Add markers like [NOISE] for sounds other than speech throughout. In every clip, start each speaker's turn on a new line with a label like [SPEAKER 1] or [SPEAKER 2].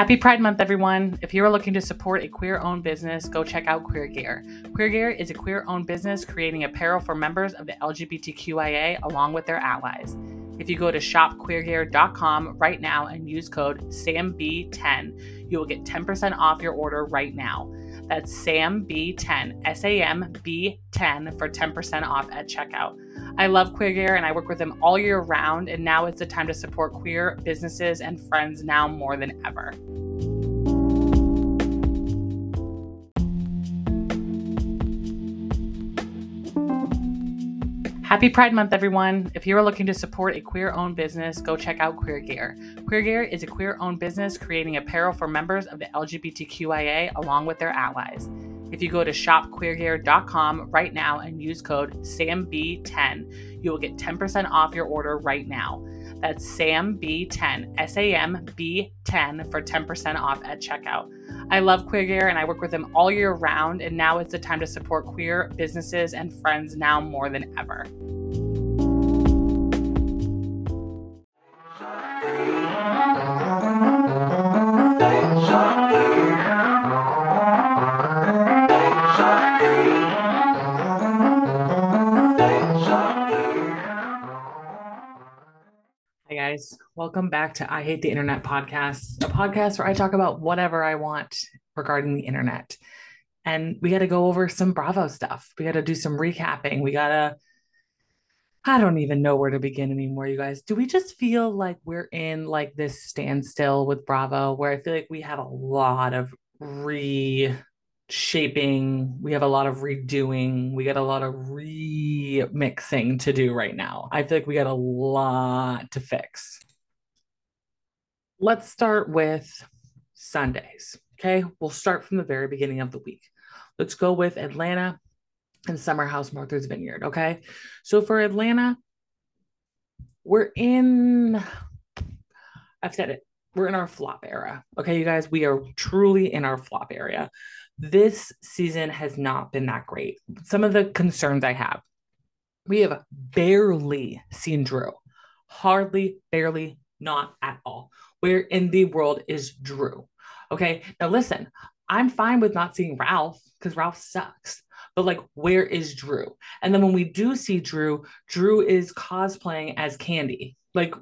[SPEAKER 1] Happy Pride Month, everyone. If you are looking to support a queer owned business, go check out Queer Gear. Queer Gear is a queer owned business creating apparel for members of the LGBTQIA along with their allies. If you go to shopqueergear.com right now and use code SAMB10, you will get 10% off your order right now. That's SAMB10, S A M B 10 for 10% off at checkout. I love Queer Gear and I work with them all year round, and now is the time to support queer businesses and friends now more than ever. Happy Pride Month, everyone. If you are looking to support a queer owned business, go check out Queer Gear. Queer Gear is a queer owned business creating apparel for members of the LGBTQIA along with their allies. If you go to shopqueergear.com right now and use code SAMB10, you will get 10% off your order right now. That's SAMB10, S A M B 10 for 10% off at checkout. I love Queer Gear and I work with them all year round, and now is the time to support queer businesses and friends now more than ever. Guys. Welcome back to I Hate the Internet podcast, a podcast where I talk about whatever I want regarding the internet. And we got to go over some Bravo stuff. We got to do some recapping. We got to, I don't even know where to begin anymore, you guys. Do we just feel like we're in like this standstill with Bravo where I feel like we have a lot of reshaping, we have a lot of redoing, we got a lot of remixing to do right now. I feel like we got a lot to fix. Let's start with Sundays. Okay, we'll start from the very beginning of the week. Let's go with Atlanta and Summer House Martha's Vineyard. Okay, so for Atlanta, we're in, I've said it, we're in our flop era. Okay, you guys, we are truly in our flop area. This season has not been that great. Some of the concerns I have we have barely seen Drew, hardly, barely, not at all. Where in the world is Drew? Okay. Now listen, I'm fine with not seeing Ralph because Ralph sucks. But like, where is Drew? And then when we do see Drew, Drew is cosplaying as Kandi. Like,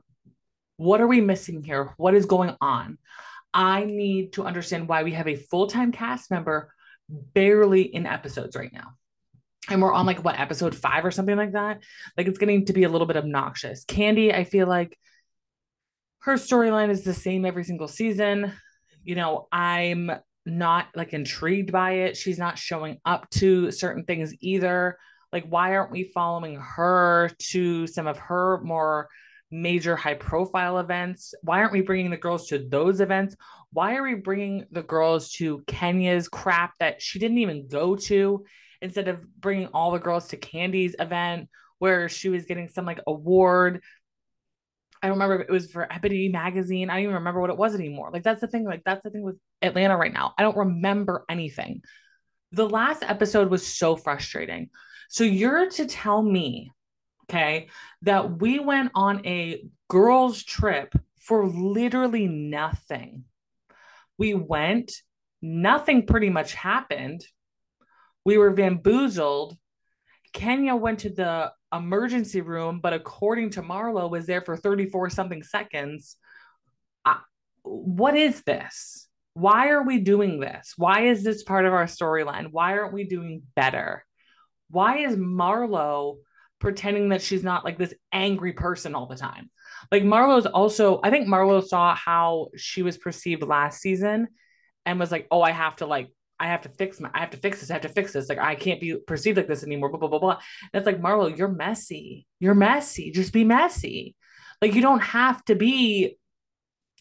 [SPEAKER 1] what are we missing here? What is going on? I need to understand why we have a full time cast member barely in episodes right now. And we're on like what episode five or something like that. Like, it's getting to be a little bit obnoxious. Kandi, I feel like her storyline is the same every single season you know, I'm not like intrigued by it. She's not showing up to certain things either. Like, why aren't we following her to some of her more major high profile events? Why aren't we bringing the girls to those events? Why are we bringing the girls to Kenya's crap that she didn't even go to instead of bringing all the girls to Kandi's event where she was getting some like award I remember it was for Ebony magazine. I don't even remember what it was anymore. Like that's the thing. Like that's the thing with Atlanta right now. I don't remember anything. The last episode was so frustrating. So you're to tell me, okay, that we went on a girls' trip for literally nothing. We went, nothing pretty much happened. We were bamboozled. Kenya went to the emergency room, but according to Marlo, was there for 34 something seconds. I, what is this? Why are we doing this? Why is this part of our storyline? Why aren't we doing better? Why is Marlo pretending that she's not like this angry person all the time? Like Marlo's also, I think Marlo saw how she was perceived last season and was like, oh, I have to like I have to fix my, I have to fix this. I have to fix this. Like I can't be perceived like this anymore. Blah blah blah blah. It's like Marlo, you're messy. You're messy. Just be messy. Like you don't have to be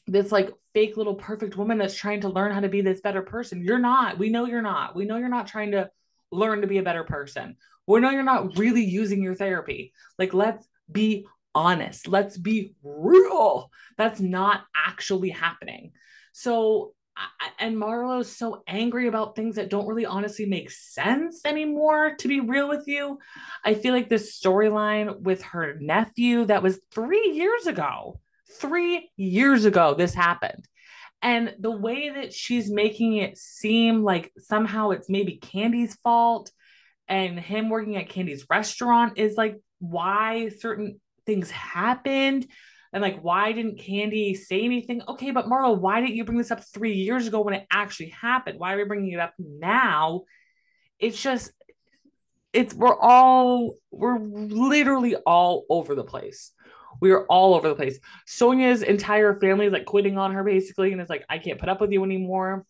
[SPEAKER 1] this like fake little perfect woman that's trying to learn how to be this better person. You're not. We know you're not. We know you're not trying to learn to be a better person. We know you're not really using your therapy. Like let's be honest. Let's be real. That's not actually happening. So and Marlo's so angry about things that don't really honestly make sense anymore, to be real with you. I feel like this storyline with her nephew that was three years ago, three years ago, this happened. And the way that she's making it seem like somehow it's maybe Kandi's fault and him working at Kandi's restaurant is like why certain things happened and like why didn't Candy say anything? Okay, but Marlo, why didn't you bring this up three years ago when it actually happened? Why are we bringing it up now? It's just it's we're all we're literally all over the place. We are all over the place. Sanya's entire family is like quitting on her basically, and it's like, I can't put up with you anymore.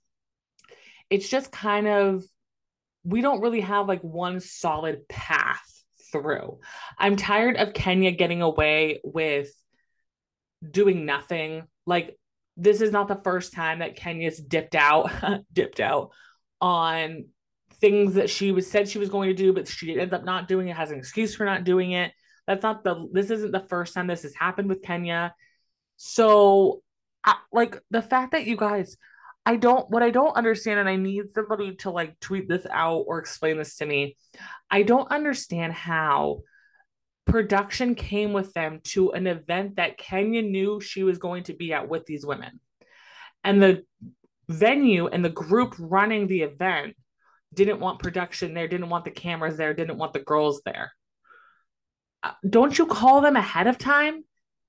[SPEAKER 1] It's just kind of we don't really have like one solid path through. I'm tired of Kenya getting away with doing nothing. Like this is not the first time that Kenya's dipped out, [LAUGHS] dipped out on things that she was said she was going to do, but she ends up not doing it, has an excuse for not doing it. That's not the this isn't the first time this has happened with Kenya. So I, like the fact that you guys I don't what I don't understand and I need somebody to like tweet this out or explain this to me. I don't understand how production came with them to an event that Kenya knew she was going to be at with these women. And the venue and the group running the event didn't want production there, didn't want the cameras there, didn't want the girls there. Uh, don't you call them ahead of time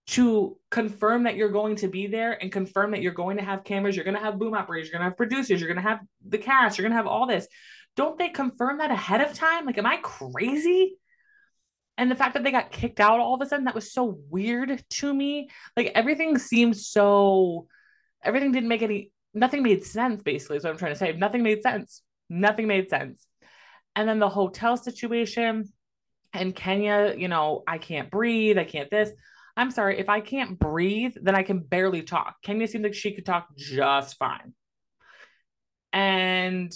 [SPEAKER 1] to confirm that you're going to be there and confirm that you're going to have cameras, you're going to have boom operators, you're going to have producers, you're going to have the cast, you're going to have all this. Don't they confirm that ahead of time? Like, am I crazy? And the fact that they got kicked out all of a sudden, that was so weird to me. Like everything seemed so, everything didn't make any, nothing made sense, basically, is what I'm trying to say. Nothing made sense. Nothing made sense. And then the hotel situation and Kenya, you know, I can't breathe. I can't this. I'm sorry. If I can't breathe, then I can barely talk. Kenya seemed like she could talk just fine. And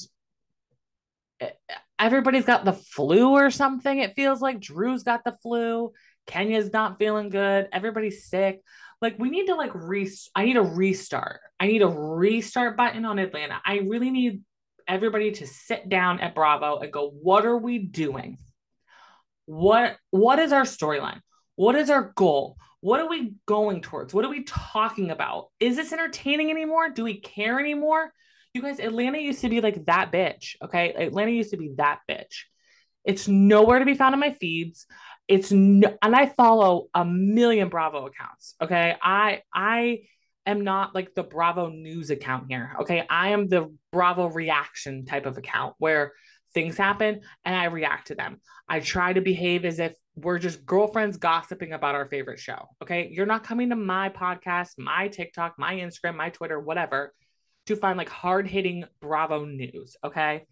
[SPEAKER 1] eh, everybody's got the flu or something. It feels like Drew's got the flu. Kenya's not feeling good. Everybody's sick. Like we need to like re I need a restart. I need a restart button on Atlanta. I really need everybody to sit down at Bravo and go, what are we doing? What what is our storyline? What is our goal? What are we going towards? What are we talking about? Is this entertaining anymore? Do we care anymore? You guys, Atlanta used to be like that bitch. Okay. Atlanta used to be that bitch. It's nowhere to be found in my feeds. It's no, and I follow a million Bravo accounts. Okay. I, I, am not like the Bravo news account here. Okay. I am the Bravo reaction type of account where things happen and I react to them. I try to behave as if we're just girlfriends gossiping about our favorite show. Okay. You're not coming to my podcast, my TikTok, my Instagram, my Twitter, whatever to find like hard hitting Bravo news. Okay.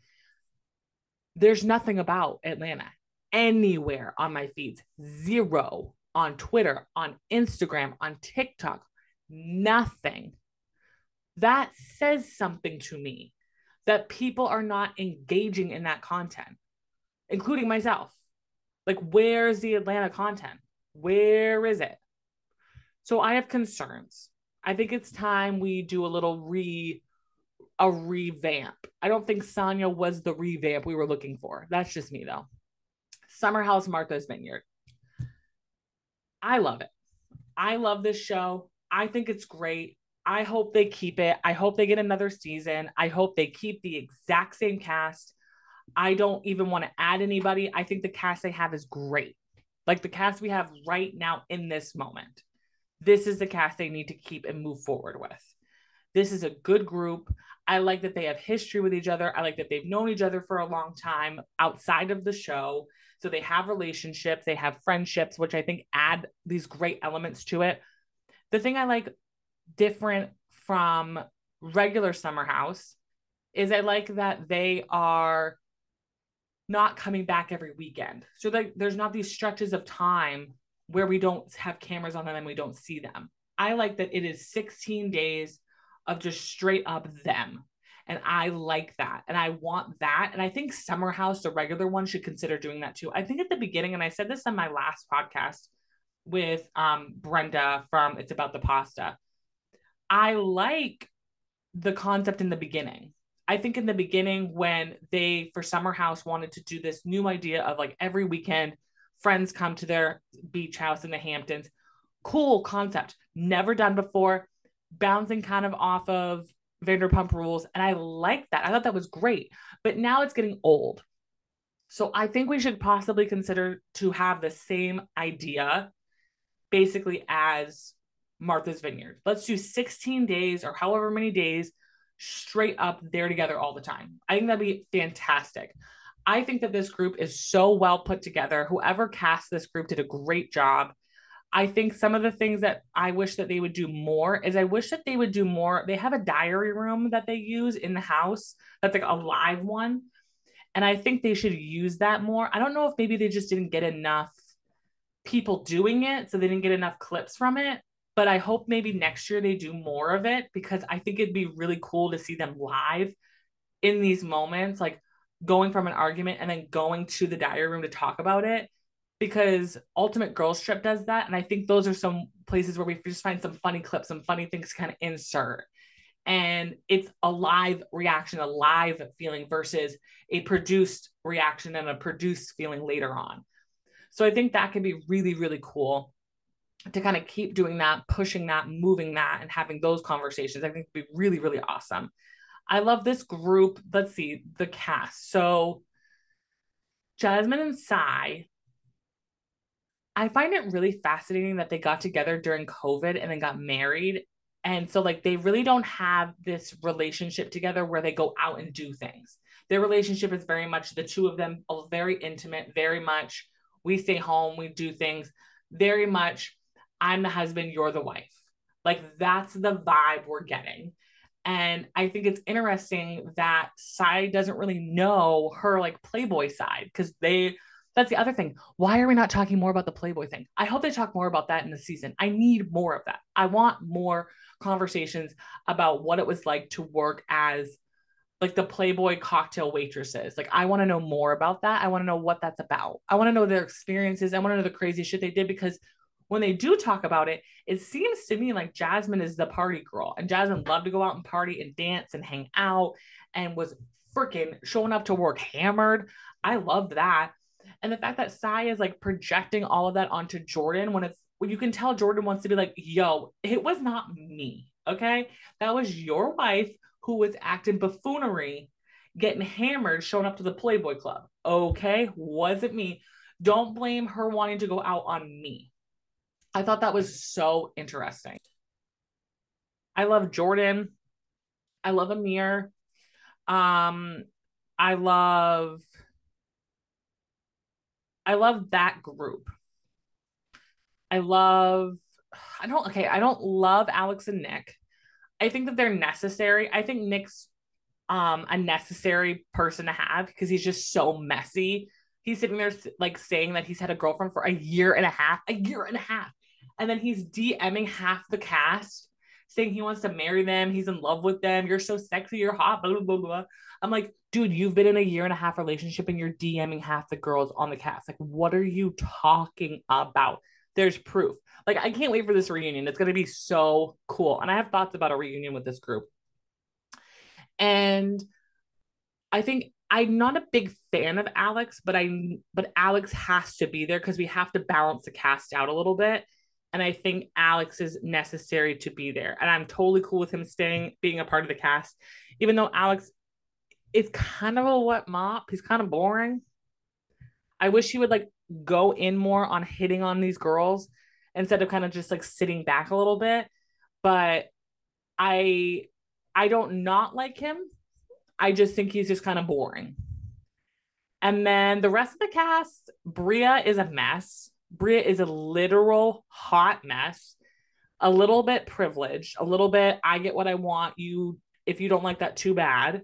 [SPEAKER 1] There's nothing about Atlanta anywhere on my feeds. Zero on Twitter, on Instagram, on TikTok. Nothing. That says something to me that people are not engaging in that content, including myself. Like, where's the Atlanta content? Where is it? So I have concerns. I think it's time we do a little re a revamp. I don't think Sanya was the revamp we were looking for. That's just me though. Summer House Martha's Vineyard. I love it. I love this show. I think it's great. I hope they keep it. I hope they get another season. I hope they keep the exact same cast. I don't even want to add anybody. I think the cast they have is great. Like the cast we have right now in this moment this is the cast they need to keep and move forward with. This is a good group. I like that they have history with each other. I like that they've known each other for a long time outside of the show. So they have relationships, they have friendships, which I think add these great elements to it. The thing I like different from regular Summer House is I like that they are not coming back every weekend. So like there's not these stretches of time where we don't have cameras on them and we don't see them. I like that it is 16 days of just straight up them. And I like that. And I want that. And I think Summer House, the regular one, should consider doing that too. I think at the beginning, and I said this on my last podcast with um, Brenda from It's About the Pasta, I like the concept in the beginning. I think in the beginning, when they for Summer House wanted to do this new idea of like every weekend, friends come to their beach house in the Hamptons. Cool concept, never done before. bouncing kind of off of Vanderpump rules. And I like that. I thought that was great. But now it's getting old. So I think we should possibly consider to have the same idea basically as Martha's Vineyard. Let's do 16 days or however many days straight up there together all the time. I think that'd be fantastic. I think that this group is so well put together. Whoever cast this group did a great job. I think some of the things that I wish that they would do more is I wish that they would do more. They have a diary room that they use in the house that's like a live one. And I think they should use that more. I don't know if maybe they just didn't get enough people doing it, so they didn't get enough clips from it. But I hope maybe next year they do more of it because I think it'd be really cool to see them live in these moments, like going from an argument and then going to the diary room to talk about it. Because Ultimate Girls Trip does that. And I think those are some places where we just find some funny clips, some funny things to kind of insert and it's a live reaction, a live feeling versus a produced reaction and a produced feeling later on. So I think that could be really, really cool to kind of keep doing that, pushing that, moving that, and having those conversations. I think would be really, really awesome. I love this group. Let's see the cast. So Jasmine and Sai. I find it really fascinating that they got together during COVID and then got married and so, like, they really don't have this relationship together where they go out and do things. Their relationship is very much the two of them, oh, very intimate, very much we stay home, we do things, very much I'm the husband, you're the wife. Like, that's the vibe we're getting. And I think it's interesting that Sai doesn't really know her like Playboy side because they that's the other thing. Why are we not talking more about the Playboy thing? I hope they talk more about that in the season. I need more of that. I want more conversations about what it was like to work as like the Playboy cocktail waitresses. Like, I want to know more about that. I want to know what that's about. I want to know their experiences. I want to know the crazy shit they did because when they do talk about it, it seems to me like Jasmine is the party girl. And Jasmine loved to go out and party and dance and hang out and was freaking showing up to work hammered. I loved that. And the fact that Sai is like projecting all of that onto Jordan when it's when you can tell Jordan wants to be like, yo, it was not me. Okay. That was your wife who was acting buffoonery, getting hammered, showing up to the Playboy Club. Okay. Wasn't me. Don't blame her wanting to go out on me. I thought that was so interesting. I love Jordan. I love Amir. Um, I love I love that group. I love, I don't, okay, I don't love Alex and Nick. I think that they're necessary. I think Nick's um a necessary person to have because he's just so messy. He's sitting there like saying that he's had a girlfriend for a year and a half, a year and a half. And then he's DMing half the cast saying he wants to marry them. He's in love with them. You're so sexy. You're hot. Blah, blah, blah, blah. I'm like, dude, you've been in a year and a half relationship and you're DMing half the girls on the cast. Like, what are you talking about? There's proof. Like, I can't wait for this reunion. It's going to be so cool. And I have thoughts about a reunion with this group. And I think I'm not a big fan of Alex, but I but Alex has to be there because we have to balance the cast out a little bit. And I think Alex is necessary to be there. And I'm totally cool with him staying, being a part of the cast, even though Alex is kind of a wet mop. He's kind of boring. I wish he would like go in more on hitting on these girls instead of kind of just like sitting back a little bit. But I I don't not like him. I just think he's just kind of boring. And then the rest of the cast, Bria is a mess. Bria is a literal hot mess, a little bit privileged, a little bit I get what I want. You if you don't like that too bad.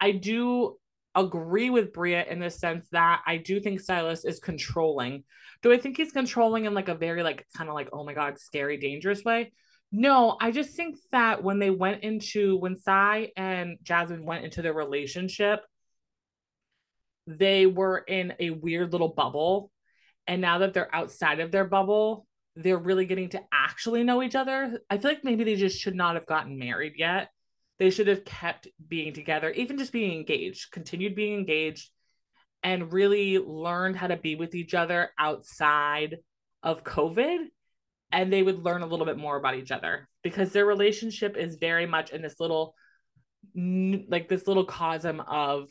[SPEAKER 1] I do agree with Bria in the sense that I do think Silas is controlling. Do I think he's controlling in like a very like kind of like oh my god scary dangerous way? No, I just think that when they went into when Sai and Jasmine went into their relationship, they were in a weird little bubble. And now that they're outside of their bubble, they're really getting to actually know each other. I feel like maybe they just should not have gotten married yet. They should have kept being together, even just being engaged, continued being engaged, and really learned how to be with each other outside of COVID. And they would learn a little bit more about each other because their relationship is very much in this little like this little cosm of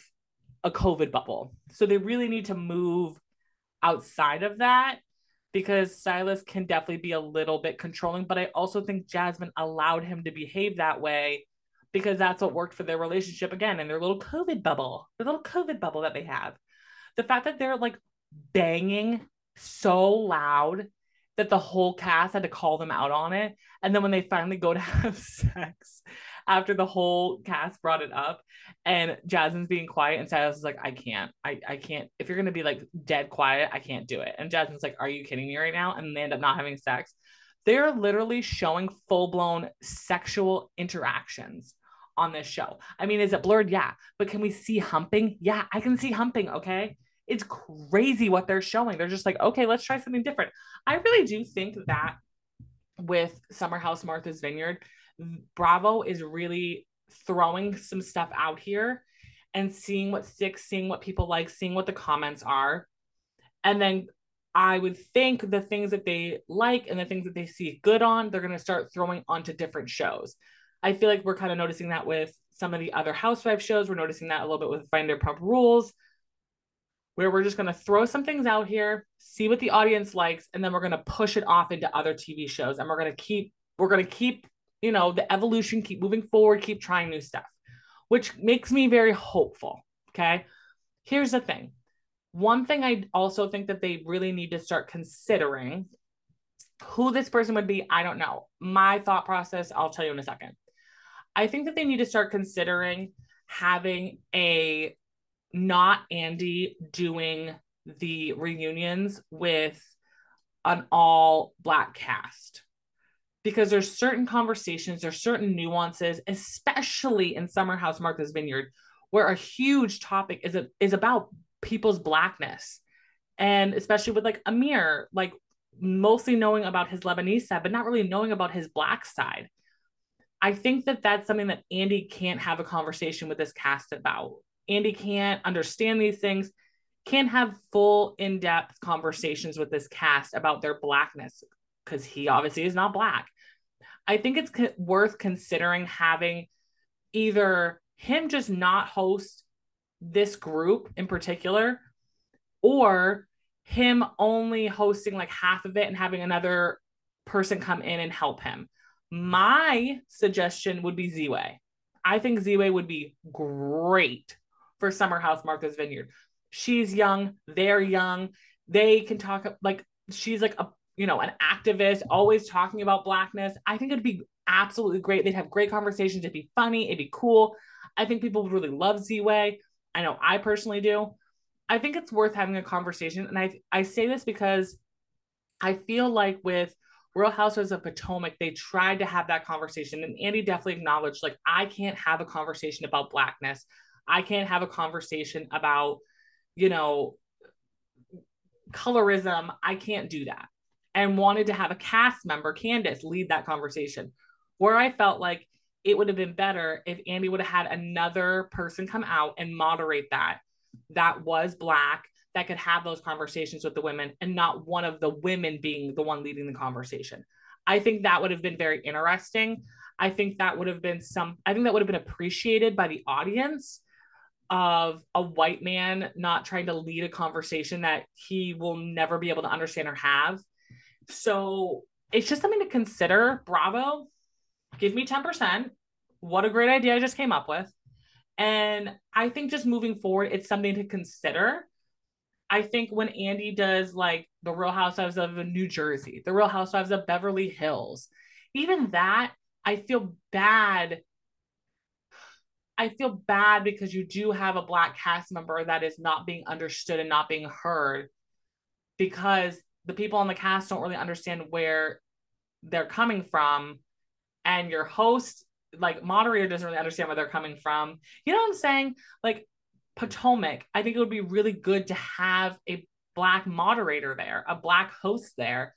[SPEAKER 1] a covid bubble. So they really need to move outside of that because Silas can definitely be a little bit controlling but I also think Jasmine allowed him to behave that way because that's what worked for their relationship again in their little covid bubble the little covid bubble that they have the fact that they're like banging so loud that the whole cast had to call them out on it. And then when they finally go to [LAUGHS] have sex after the whole cast brought it up and Jasmine's being quiet and Silas is like, I can't, I, I can't, if you're to be like dead quiet, I can't do it. And Jasmine's like, are you kidding me right now? And they end up not having sex. They're literally showing full blown sexual interactions on this show. I mean, is it blurred? Yeah. But can we see humping? Yeah, I can see humping. Okay it's crazy what they're showing. They're just like, okay, let's try something different. I really do think that with Summer House Martha's Vineyard, Bravo is really throwing some stuff out here and seeing what sticks, seeing what people like, seeing what the comments are. And then I would think the things that they like and the things that they see good on, they're going to start throwing onto different shows. I feel like we're kind of noticing that with some of the other housewife shows. We're noticing that a little bit with Finder Vanderpump Rules where we're just going to throw some things out here, see what the audience likes, and then we're going to push it off into other TV shows. And we're going to keep, we're going to keep, you know, the evolution, keep moving forward, keep trying new stuff, which makes me very hopeful. Okay. Here's the thing one thing I also think that they really need to start considering who this person would be, I don't know. My thought process, I'll tell you in a second. I think that they need to start considering having a not Andy doing the reunions with an all black cast because there's certain conversations, there's certain nuances, especially in Summer House Martha's Vineyard, where a huge topic is a, is about people's blackness, and especially with like Amir, like mostly knowing about his Lebanese side, but not really knowing about his black side. I think that that's something that Andy can't have a conversation with this cast about. Andy can't understand these things, can't have full in depth conversations with this cast about their blackness because he obviously is not black. I think it's co- worth considering having either him just not host this group in particular or him only hosting like half of it and having another person come in and help him. My suggestion would be Ziwe. I think Ziwe would be great for Summer House Martha's Vineyard. She's young, they're young. They can talk like she's like a you know an activist, always talking about blackness. I think it'd be absolutely great. They'd have great conversations. It'd be funny. It'd be cool. I think people would really love Ziwe. I know I personally do. I think it's worth having a conversation, and I I say this because I feel like with Real Housewives of Potomac, they tried to have that conversation, and Andy definitely acknowledged like I can't have a conversation about blackness I can't have a conversation about, you know, colorism. I can't do that. And wanted to have a cast member, Candace, lead that conversation. Where I felt like it would have been better if Andy would have had another person come out and moderate that, that was Black, that could have those conversations with the women and not one of the women being the one leading the conversation. I think that would have been very interesting. I think that would have been some, I think that would have been appreciated by the audience of a white man not trying to lead a conversation that he will never be able to understand or have. So it's just something to consider. Bravo, give me 10%. What a great idea I just came up with. And I think just moving forward, it's something to consider. I think when Andy does like the Real Housewives of New Jersey, the Real Housewives of Beverly Hills, even that, I feel bad I feel bad because you do have a black cast member that is not being understood and not being heard because the people on the cast don't really understand where they're coming from and your host like moderator doesn't really understand where they're coming from you know what i'm saying like potomac i think it would be really good to have a black moderator there a black host there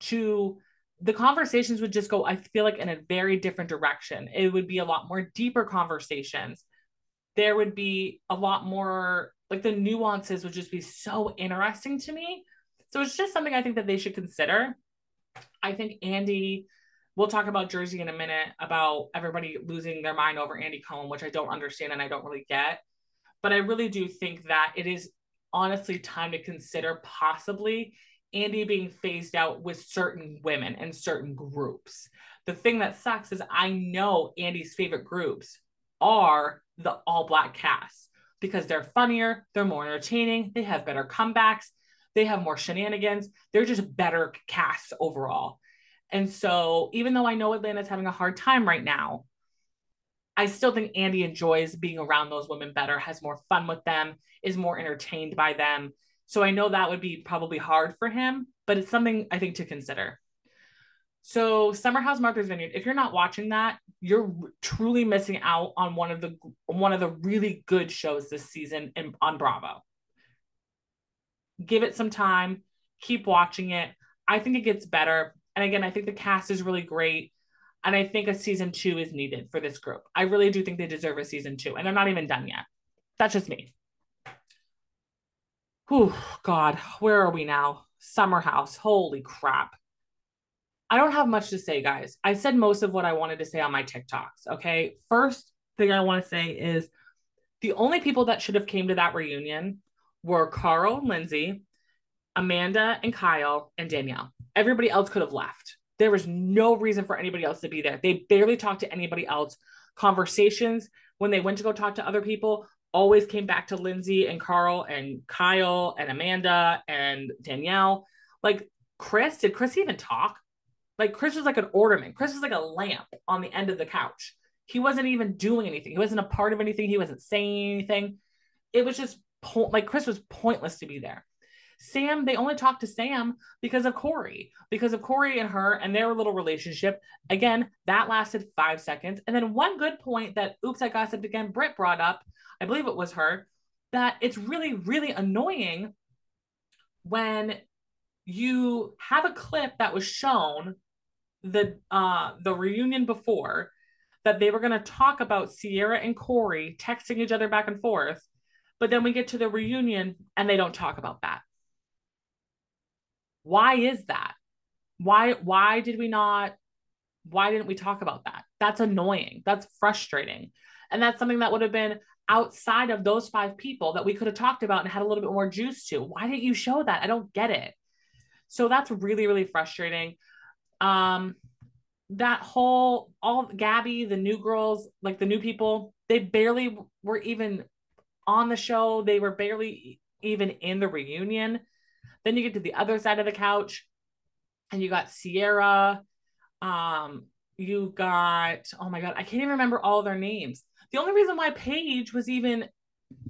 [SPEAKER 1] to the conversations would just go, I feel like, in a very different direction. It would be a lot more deeper conversations. There would be a lot more, like, the nuances would just be so interesting to me. So it's just something I think that they should consider. I think Andy, we'll talk about Jersey in a minute about everybody losing their mind over Andy Cohen, which I don't understand and I don't really get. But I really do think that it is honestly time to consider possibly Andy being phased out with certain women and certain groups. The thing that sucks is I know Andy's favorite groups are the all black cast because they're funnier, they're more entertaining, they have better comebacks, they have more shenanigans, they're just better casts overall. And so, even though I know Atlanta's having a hard time right now, I still think Andy enjoys being around those women better, has more fun with them, is more entertained by them. So I know that would be probably hard for him, but it's something I think to consider. So Summer House Martha's Vineyard, if you're not watching that, you're truly missing out on one of the one of the really good shows this season in, on Bravo. Give it some time, keep watching it. I think it gets better. And again, I think the cast is really great. And I think a season two is needed for this group. I really do think they deserve a season two, and they're not even done yet. That's just me. Whew, God, where are we now? Summer House. Holy crap. I don't have much to say, guys. I said most of what I wanted to say on my TikToks. Okay. First thing I want to say is the only people that should have came to that reunion were Carl Lindsay, Amanda and Kyle, and Danielle. Everybody else could have left. There was no reason for anybody else to be there. They barely talked to anybody else. Conversations when they went to go talk to other people always came back to Lindsay and Carl and Kyle and Amanda and Danielle. Like Chris, did Chris even talk? Like Chris was like an ornament. Chris was like a lamp on the end of the couch. He wasn't even doing anything. He wasn't a part of anything. He wasn't saying anything. It was just po- like Chris was pointless to be there. Sam, they only talked to Sam because of Corey, because of Corey and her and their little relationship. Again, that lasted five seconds. And then one good point that Oops, I Gossiped Again, Britt brought up I believe it was her, that it's really, really annoying when you have a clip that was shown the uh the reunion before that they were going to talk about Sierra and Corey texting each other back and forth, but then we get to the reunion and they don't talk about that. Why is that? Why why did we not why didn't we talk about that? That's annoying. That's frustrating. And that's something that would have been outside of those five people that we could have talked about and had a little bit more juice to. Why didn't you show that? I don't get it. So that's really, really frustrating. Um, that whole all Gabby, the new girls, like the new people, they barely were even on the show. They were barely even in the reunion. Then you get to the other side of the couch, and you got Sierra. Um, you got oh my god, I can't even remember all their names. The only reason why Paige was even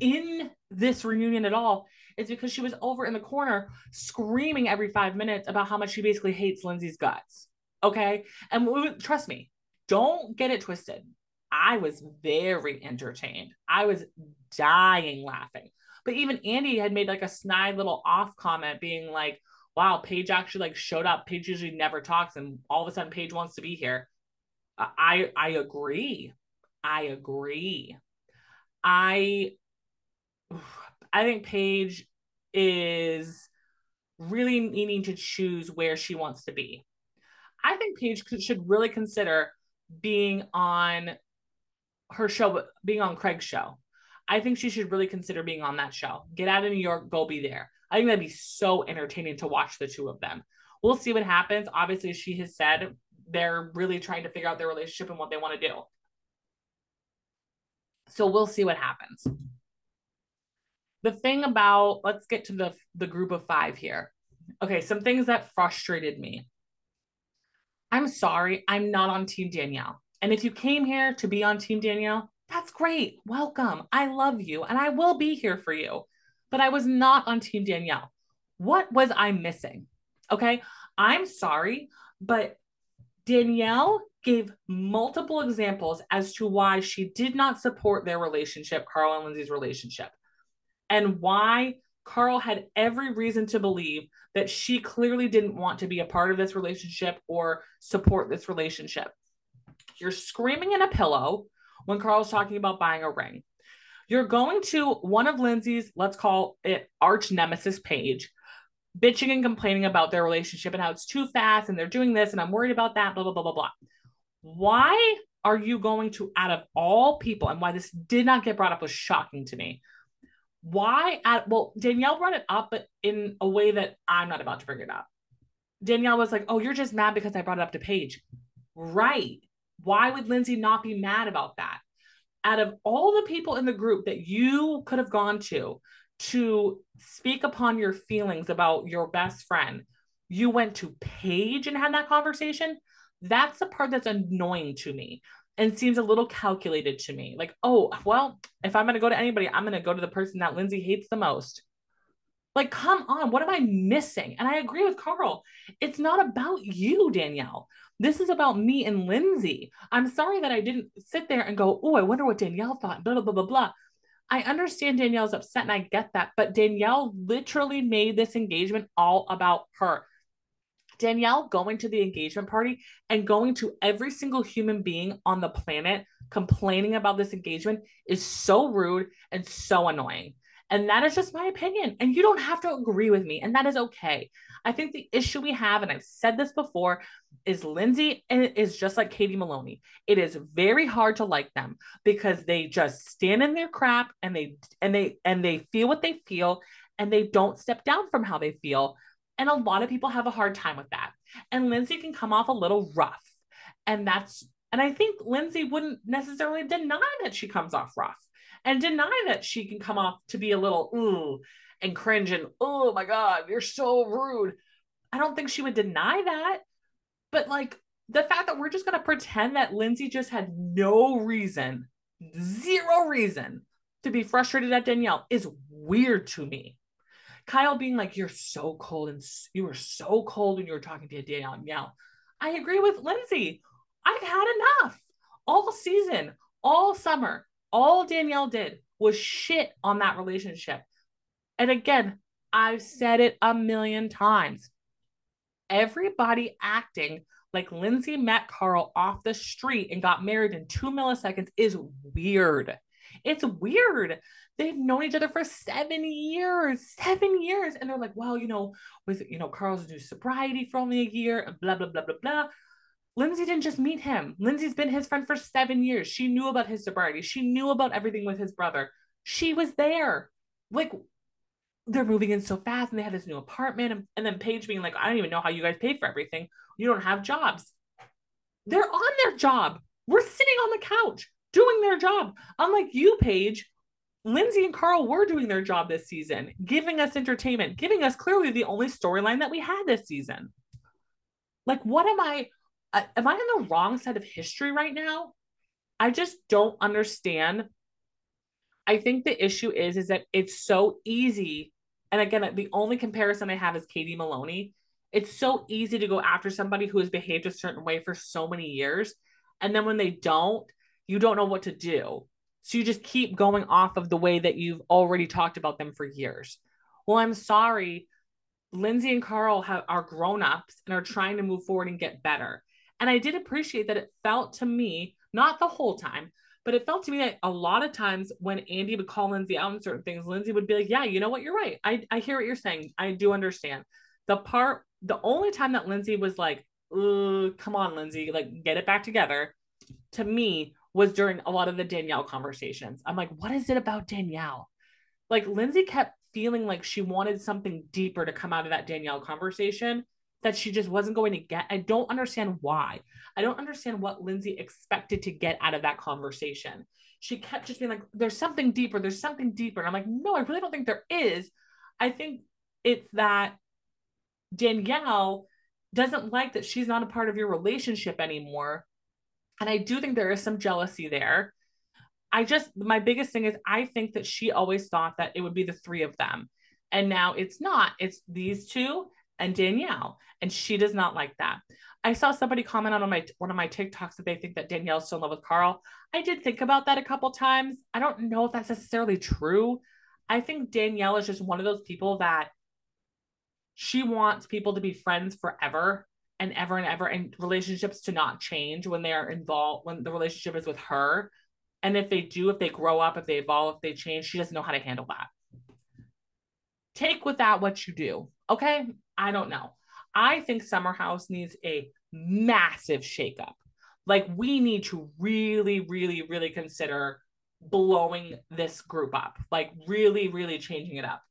[SPEAKER 1] in this reunion at all is because she was over in the corner screaming every five minutes about how much she basically hates Lindsay's guts. Okay. And trust me, don't get it twisted. I was very entertained. I was dying laughing. But even Andy had made like a snide little off comment being like, wow, Paige actually like showed up. Paige usually never talks, and all of a sudden Paige wants to be here. I I agree. I agree. I I think Paige is really needing to choose where she wants to be. I think Paige should really consider being on her show, being on Craig's show. I think she should really consider being on that show. Get out of New York, go be there. I think that'd be so entertaining to watch the two of them. We'll see what happens. Obviously, she has said they're really trying to figure out their relationship and what they want to do. So we'll see what happens. The thing about let's get to the the group of 5 here. Okay, some things that frustrated me. I'm sorry, I'm not on team Danielle. And if you came here to be on team Danielle, that's great. Welcome. I love you and I will be here for you. But I was not on team Danielle. What was I missing? Okay, I'm sorry, but Danielle gave multiple examples as to why she did not support their relationship, Carl and Lindsay's relationship, and why Carl had every reason to believe that she clearly didn't want to be a part of this relationship or support this relationship. You're screaming in a pillow when Carl's talking about buying a ring. You're going to one of Lindsay's, let's call it arch nemesis Paige, bitching and complaining about their relationship and how it's too fast and they're doing this and I'm worried about that, blah, blah, blah, blah, blah. Why are you going to, out of all people, and why this did not get brought up was shocking to me. Why, at, well, Danielle brought it up, but in a way that I'm not about to bring it up. Danielle was like, oh, you're just mad because I brought it up to Paige. Right. Why would Lindsay not be mad about that? Out of all the people in the group that you could have gone to to speak upon your feelings about your best friend, you went to Paige and had that conversation. That's the part that's annoying to me and seems a little calculated to me. Like, oh, well, if I'm going to go to anybody, I'm going to go to the person that Lindsay hates the most. Like, come on, what am I missing? And I agree with Carl. It's not about you, Danielle. This is about me and Lindsay. I'm sorry that I didn't sit there and go, oh, I wonder what Danielle thought, blah, blah, blah, blah, blah. I understand Danielle's upset and I get that, but Danielle literally made this engagement all about her. Danielle going to the engagement party and going to every single human being on the planet complaining about this engagement is so rude and so annoying. And that is just my opinion. And you don't have to agree with me. And that is okay. I think the issue we have, and I've said this before, is Lindsay is just like Katie Maloney. It is very hard to like them because they just stand in their crap and they and they and they feel what they feel and they don't step down from how they feel and a lot of people have a hard time with that. And Lindsay can come off a little rough. And that's, and I think Lindsay wouldn't necessarily deny that she comes off rough and deny that she can come off to be a little, ooh, and cringe and, oh my God, you're so rude. I don't think she would deny that. But like the fact that we're just going to pretend that Lindsay just had no reason, zero reason to be frustrated at Danielle is weird to me. Kyle being like, "You're so cold and you were so cold when you were talking to Danielle." I agree with Lindsay. I've had enough all season, all summer. All Danielle did was shit on that relationship. And again, I've said it a million times. Everybody acting like Lindsay met Carl off the street and got married in two milliseconds is weird. It's weird they've known each other for seven years, seven years. And they're like, well, you know, with, you know, Carl's new sobriety for only a year and blah, blah, blah, blah, blah. Lindsay didn't just meet him. Lindsay's been his friend for seven years. She knew about his sobriety. She knew about everything with his brother. She was there. Like, they're moving in so fast and they have this new apartment. And, and then Paige being like, I don't even know how you guys pay for everything. You don't have jobs. They're on their job. We're sitting on the couch doing their job. Unlike you, Paige, Lindsay and Carl were doing their job this season, giving us entertainment, giving us clearly the only storyline that we had this season. Like, what am I? Uh, am I on the wrong side of history right now? I just don't understand. I think the issue is is that it's so easy. And again, the only comparison I have is Katie Maloney. It's so easy to go after somebody who has behaved a certain way for so many years. And then when they don't, you don't know what to do. So you just keep going off of the way that you've already talked about them for years. Well, I'm sorry. Lindsay and Carl have, are grown ups and are trying to move forward and get better. And I did appreciate that it felt to me, not the whole time, but it felt to me that a lot of times when Andy would call Lindsay out on certain things, Lindsay would be like, Yeah, you know what? You're right. I, I hear what you're saying. I do understand. The part, the only time that Lindsay was like, come on, Lindsay, like get it back together, to me was during a lot of the Danielle conversations. I'm like, what is it about Danielle? Like Lindsay kept feeling like she wanted something deeper to come out of that Danielle conversation that she just wasn't going to get. I don't understand why. I don't understand what Lindsay expected to get out of that conversation. She kept just being like, there's something deeper, there's something deeper. And I'm like, no, I really don't think there is. I think it's that Danielle doesn't like that she's not a part of your relationship anymore and I do think there is some jealousy there. I just, my biggest thing is, I think that she always thought that it would be the three of them. And now it's not, it's these two and Danielle. And she does not like that. I saw somebody comment on my one of my TikToks that they think that Danielle's still in love with Carl. I did think about that a couple times. I don't know if that's necessarily true. I think Danielle is just one of those people that she wants people to be friends forever and ever and ever and relationships to not change when they are involved when the relationship is with her and if they do if they grow up if they evolve if they change she doesn't know how to handle that take with that what you do. Okay. I don't know. I think Summer House needs a massive shakeup. Like, we need to really, really, really consider blowing this group up, like, really, really changing it up.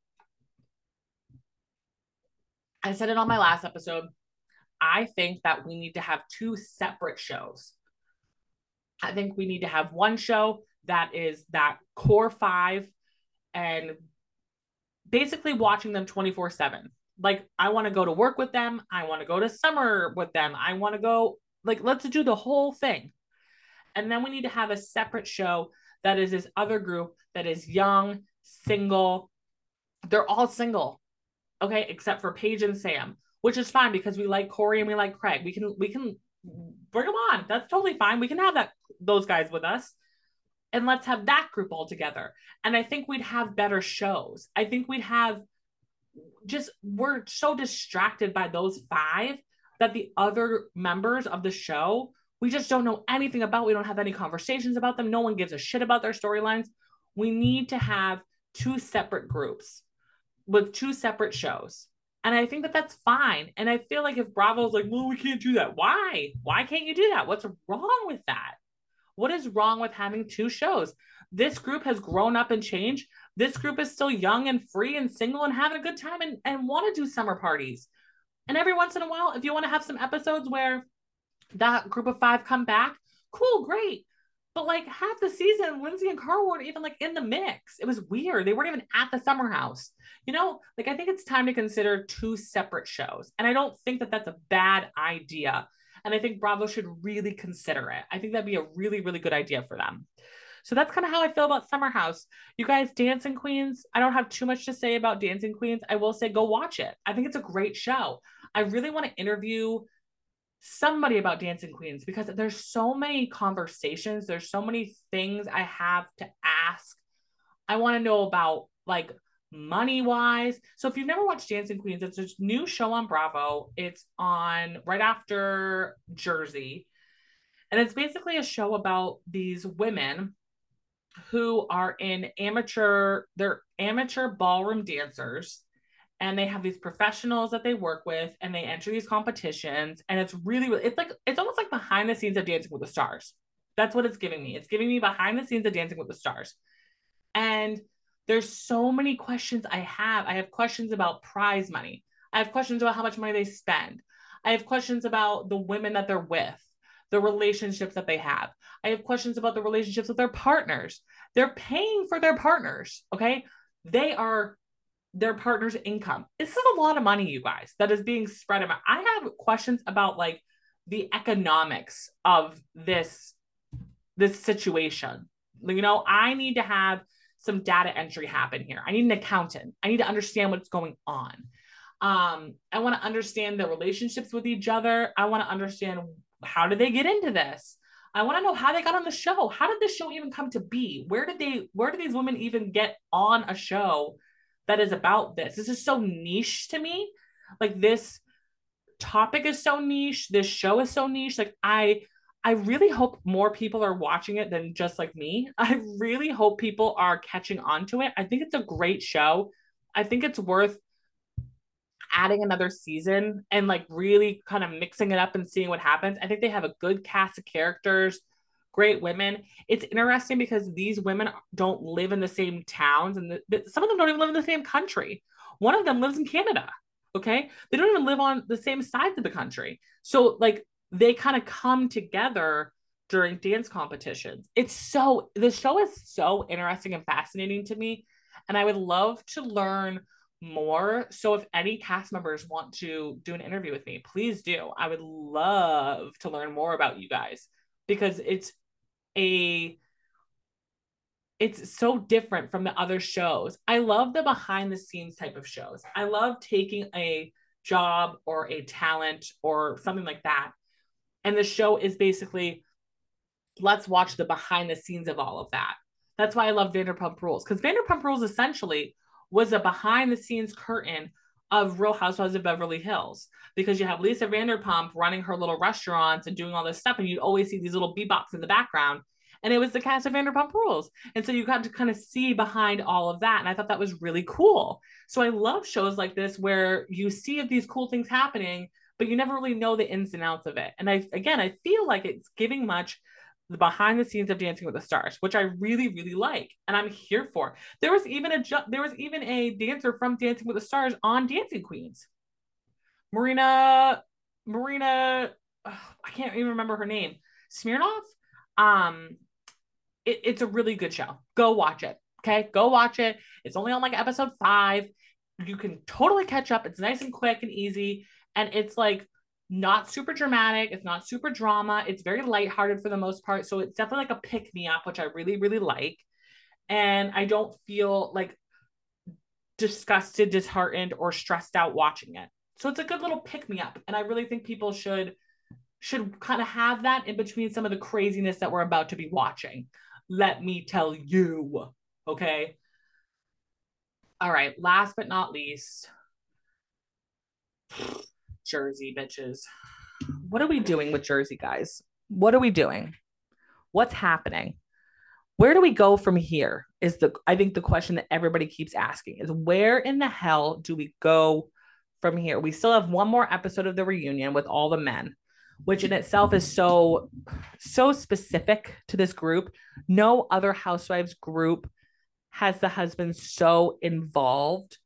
[SPEAKER 1] I said it on my last episode. I think that we need to have two separate shows. I think we need to have one show that is that core five and basically watching them 24 7 like I want to go to work with them. I want to go to summer with them. I want to go like let's do the whole thing. And then we need to have a separate show that is this other group that is young, single. They're all single. Okay, except for Paige and Sam, which is fine because we like Corey and we like Craig. We can we can bring them on. That's totally fine. We can have that those guys with us. And let's have that group all together. And I think we'd have better shows. I think we'd have just we're so distracted by those five that the other members of the show we just don't know anything about. We don't have any conversations about them. No one gives a shit about their storylines. We need to have two separate groups with two separate shows. And I think that that's fine. And I feel like if Bravo's like, well, we can't do that. Why? Why can't you do that? What's wrong with that? What is wrong with having two shows? This group has grown up and changed this group is still young and free and single and having a good time and, and want to do summer parties. And every once in a while, if you want to have some episodes where that group of five come back, cool, great. But like half the season, Lindsay and Carl weren't even like in the mix. It was weird. They weren't even at the summer house. You know, like I think it's time to consider two separate shows. And I don't think that that's a bad idea. And I think Bravo should really consider it. I think that'd be a really, really good idea for them. So that's kind of how I feel about Summer House. You guys, Dancing Queens, I don't have too much to say about Dancing Queens. I will say go watch it. I think it's a great show. I really want to interview somebody about Dancing Queens because there's so many conversations, there's so many things I have to ask. I want to know about like money wise. So if you've never watched Dancing Queens, it's a new show on Bravo. It's on right after Jersey. And it's basically a show about these women who are in amateur, they're amateur ballroom dancers and they have these professionals that they work with and they enter these competitions and it's really it's like it's almost like behind the scenes of dancing with the stars. That's what it's giving me. It's giving me behind the scenes of dancing with the stars. And there's so many questions i have. I have questions about prize money. I have questions about how much money they spend. I have questions about the women that they're with the relationships that they have. I have questions about the relationships with their partners. They're paying for their partners, okay? They are their partner's income. This is a lot of money, you guys, that is being spread about. I have questions about like the economics of this this situation. You know, I need to have some data entry happen here. I need an accountant. I need to understand what's going on. Um, I want to understand the relationships with each other. I want to understand how did they get into this? I want to know how they got on the show. How did this show even come to be? Where did they where did these women even get on a show that is about this? This is so niche to me. Like this topic is so niche, this show is so niche. Like I I really hope more people are watching it than just like me. [LAUGHS] I really hope people are catching on to it. I think it's a great show. I think it's worth adding another season and like really kind of mixing it up and seeing what happens. I think they have a good cast of characters, great women. It's interesting because these women don't live in the same towns and the, the, some of them don't even live in the same country. One of them lives in Canada. Okay. They don't even live on the same sides of the country. So, like, they kind of come together during dance competitions. It's so, the show is so interesting and fascinating to me. And I would love to learn more. So if any cast members want to do an interview with me, please do. I would love to learn more about you guys because it's a it's so different from the other shows. I love the behind the scenes type of shows. I love taking a job or a talent or something like that. And the show is basically let's watch the behind the scenes of all of that. That's why I love Vanderpump Rules because Vanderpump Rules essentially was a behind the scenes curtain of Real Housewives of Beverly Hills because you have Lisa Vanderpump running her little restaurants and doing all this stuff, and you'd always see these little bebops in the background. and it was the cast of Vanderpump Rules. And so you got to kind of see behind all of that. And I thought that was really cool. So I love shows like this where you see these cool things happening, but you never really know the ins and outs of it. And I, again, I feel like it's giving much the behind the scenes of Dancing with the Stars, which I really, really like, and I'm here for. There was even a ju- there was even a dancer from Dancing with the Stars on Dancing Queens. Marina, Marina, I can't even remember her name. Smirnoff. Um, it, it's a really good show. Go watch it. Okay, go watch it. It's only on like episode five. You can totally catch up. It's nice and quick and easy, and it's like not super dramatic. It's not super drama. It's very lighthearted for the most part. So it's definitely like a pick me up, which I really, really like. And I don't feel like disgusted, disheartened, or stressed out watching it. So it's a good little pick me up. And I really think people should should kind of have that in between some of the craziness that we're about to be watching. Let me tell you. Okay. All right. Last but not least, Jersey bitches. What are we doing with Jersey, guys? What are we doing? What's happening? Where do we go from here? Is the I think the question that everybody keeps asking is where in the hell do we go from here? We still have one more episode of the reunion with all the men which in itself is so so specific to this group no other housewives group has the husband so involved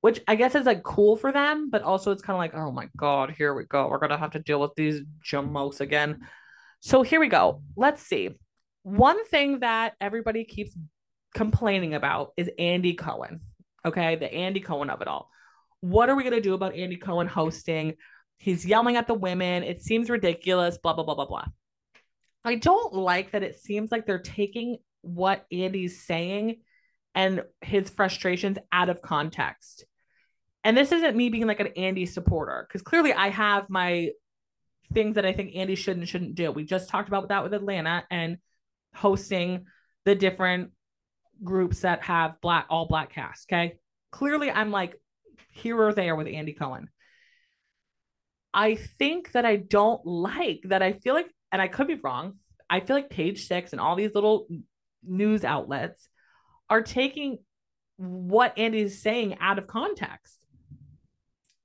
[SPEAKER 1] which i guess is like cool for them but also it's kind of like oh my god here we go. We're gonna have to deal with these jumos again. So here we go. Let's see. One thing that everybody keeps complaining about is andy cohen okay? The andy cohen of it all. What are we going to do about andy cohen hosting? He's yelling at the women. It seems ridiculous, blah, blah, blah, blah, blah. I don't like that it seems like they're taking what Andy's saying and his frustrations out of context. And this isn't me being like an Andy supporter, because clearly I have my things that I think Andy should and shouldn't do. We just talked about that with Atlanta and hosting the different groups that have black all black cast. Okay. Clearly I'm like here or there with Andy Cohen. I think that I don't like that. I feel like, and I could be wrong. I feel like Page Six and all these little news outlets are taking what Andy is saying out of context.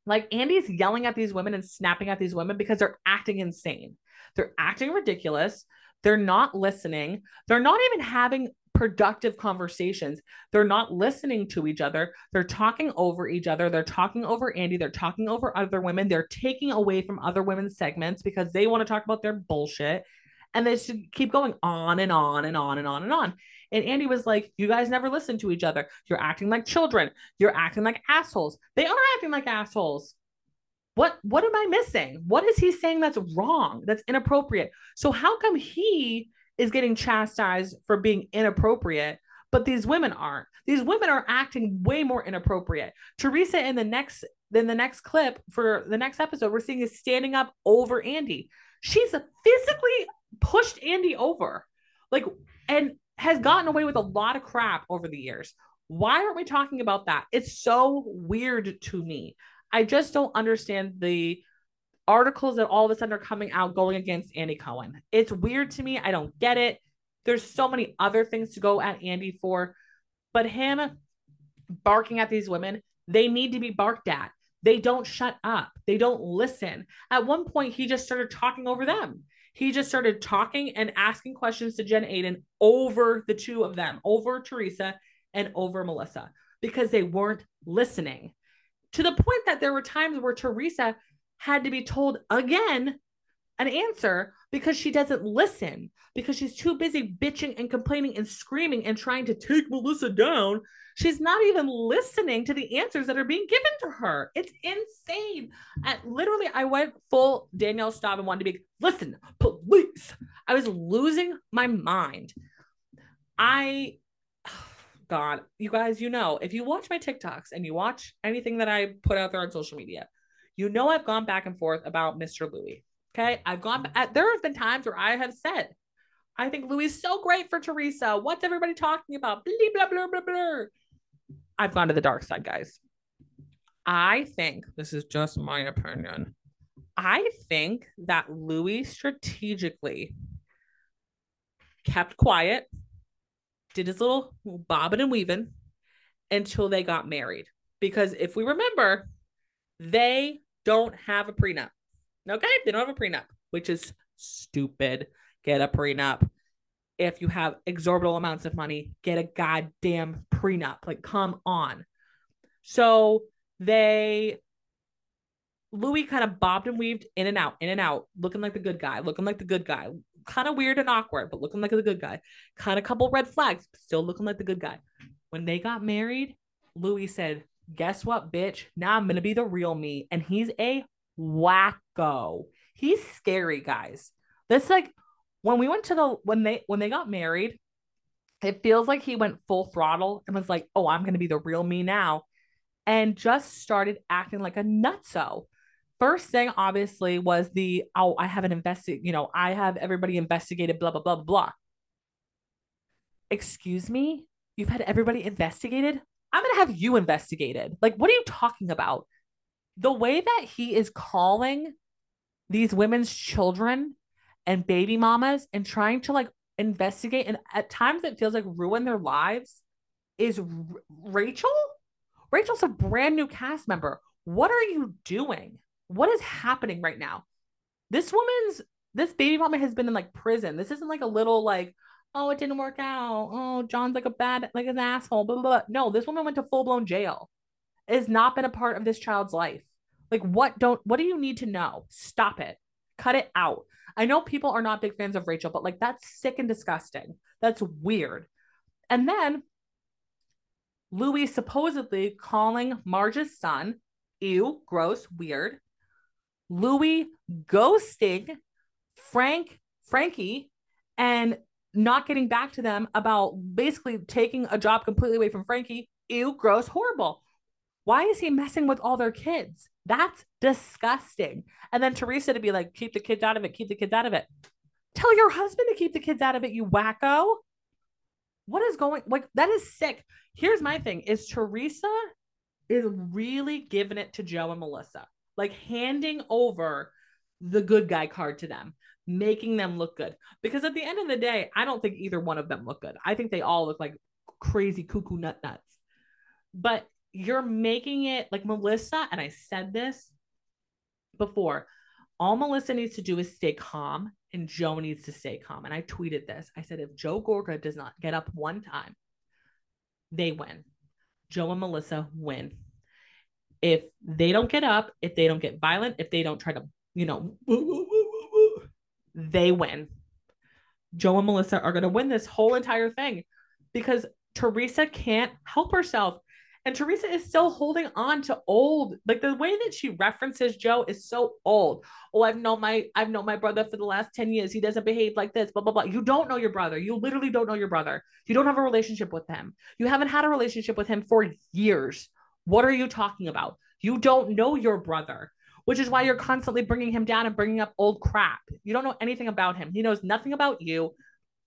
[SPEAKER 1] Like Andy's yelling at these women and snapping at these women because they're acting insane. They're acting ridiculous. They're not listening. They're not even having productive conversations. They're not listening to each other. They're talking over each other. They're talking over Andy. They're talking over other women. They're taking away from other women's segments because they want to talk about their bullshit. And they should keep going on and on and on and on and on. And Andy was like, You guys never listen to each other. You're acting like children. You're acting like assholes. They are acting like assholes. What what am I missing? What is he saying that's wrong? That's inappropriate. So how come he is getting chastised for being inappropriate, but these women aren't. These women are acting way more inappropriate. Teresa in the next then the next clip for the next episode, we're seeing is standing up over Andy. She's physically pushed Andy over, like, and has gotten away with a lot of crap over the years. Why aren't we talking about that? It's so weird to me. I just don't understand the articles that all of a sudden are coming out going against Andy Cohen. It's weird to me. I don't get it. There's so many other things to go at Andy for, but him barking at these women, they need to be barked at. They don't shut up. They don't listen. At one point, he just started talking over them. He just started talking and asking questions to Jen Aydin over the two of them, over Teresa and over Melissa, because they weren't listening. To the point that there were times where Teresa had to be told again an answer because she doesn't listen because she's too busy bitching and complaining and screaming and trying to take Melissa down. She's not even listening to the answers that are being given to her. It's insane. And literally, I went full Danielle Staub and wanted to be, listen, police. I was losing my mind. I, [SIGHS] God, you guys, you know, if you watch my TikToks and you watch anything that I put out there on social media, you know, I've gone back and forth about Mr. Luis. Okay. I've gone, at, uh, there have been times where I have said, I think Luis is so great for Teresa. What's everybody talking about? Blah, blah, blah, blah, blah. I've gone to the dark side, guys. I think this is just my opinion. I think that Luis strategically
[SPEAKER 2] kept quiet, did his little bobbing and weaving until they got married. Because if we remember, they don't have a prenup. Okay, they don't have a prenup, which is stupid. Get a prenup. If you have exorbitant amounts of money, get a goddamn prenup. Like, come on. So they Luis kind of bobbed and weaved in and out, in and out, looking like the good guy, looking like the good guy. Kind of weird and awkward, but looking like the good guy. Kind of couple red flags, still looking like the good guy. When they got married, Luis said, Guess what, bitch? Now I'm going to be the real me. And he's a wacko. He's scary, guys. This like when we went to the when they when they got married, it feels like he went full throttle and was like, "Oh, I'm going to be the real me now." And just started acting like a nutso first thing obviously was the oh i haven't invested you know i have everybody investigated blah blah blah blah excuse me you've had everybody investigated i'm gonna have you investigated like what are you talking about the way that he is calling these women's children and baby mamas and trying to like investigate and at times it feels like ruin their lives is R- rachel rachel's a brand new cast member what are you doing what is happening right now? This woman's this baby mama has been in like prison. This isn't like a little like, oh, it didn't work out. Oh, John's like a bad, like an asshole. Blah, blah, blah. No, this woman went to full blown jail. Has not been a part of this child's life. Like, what don't what do you need to know? Stop it. Cut it out. I know people are not big fans of Rachel, but like that's sick and disgusting. That's weird. And then Luis supposedly calling Marge's son, ew, gross, weird. Luis ghosting Frank, Frankie, and not getting back to them about basically taking a job completely away from Frankie. Ew, gross, horrible. Why is he messing with all their kids? That's disgusting. And then Teresa to be like, keep the kids out of it, keep the kids out of it. Tell your husband to keep the kids out of it, you wacko. What is going like that is sick. Here's my thing is Teresa is really giving it to Joe and Melissa like handing over the good guy card to them, making them look good. Because at the end of the day, I don't think either one of them look good. I think they all look like crazy cuckoo nut nuts. But you're making it like Melissa, and I said this before. All Melissa needs to do is stay calm, and Joe needs to stay calm. And I tweeted this. I said, if Joe Gorga does not get up one time, they win. Joe and Melissa win if they don't get up, if they don't get violent, if they don't try to, you know, they win. Joe and Melissa are going to win this whole entire thing because Teresa can't help herself. And Teresa is still holding on to old, like the way that she references Joe is so old. Oh, I've known my I've known my brother for the last 10 years. He doesn't behave like this, blah, blah, blah. You don't know your brother. You literally don't know your brother. You don't have a relationship with him. You haven't had a relationship with him for years. What are you talking about? You don't know your brother, which is why you're constantly bringing him down and bringing up old crap. You don't know anything about him. He knows nothing about you.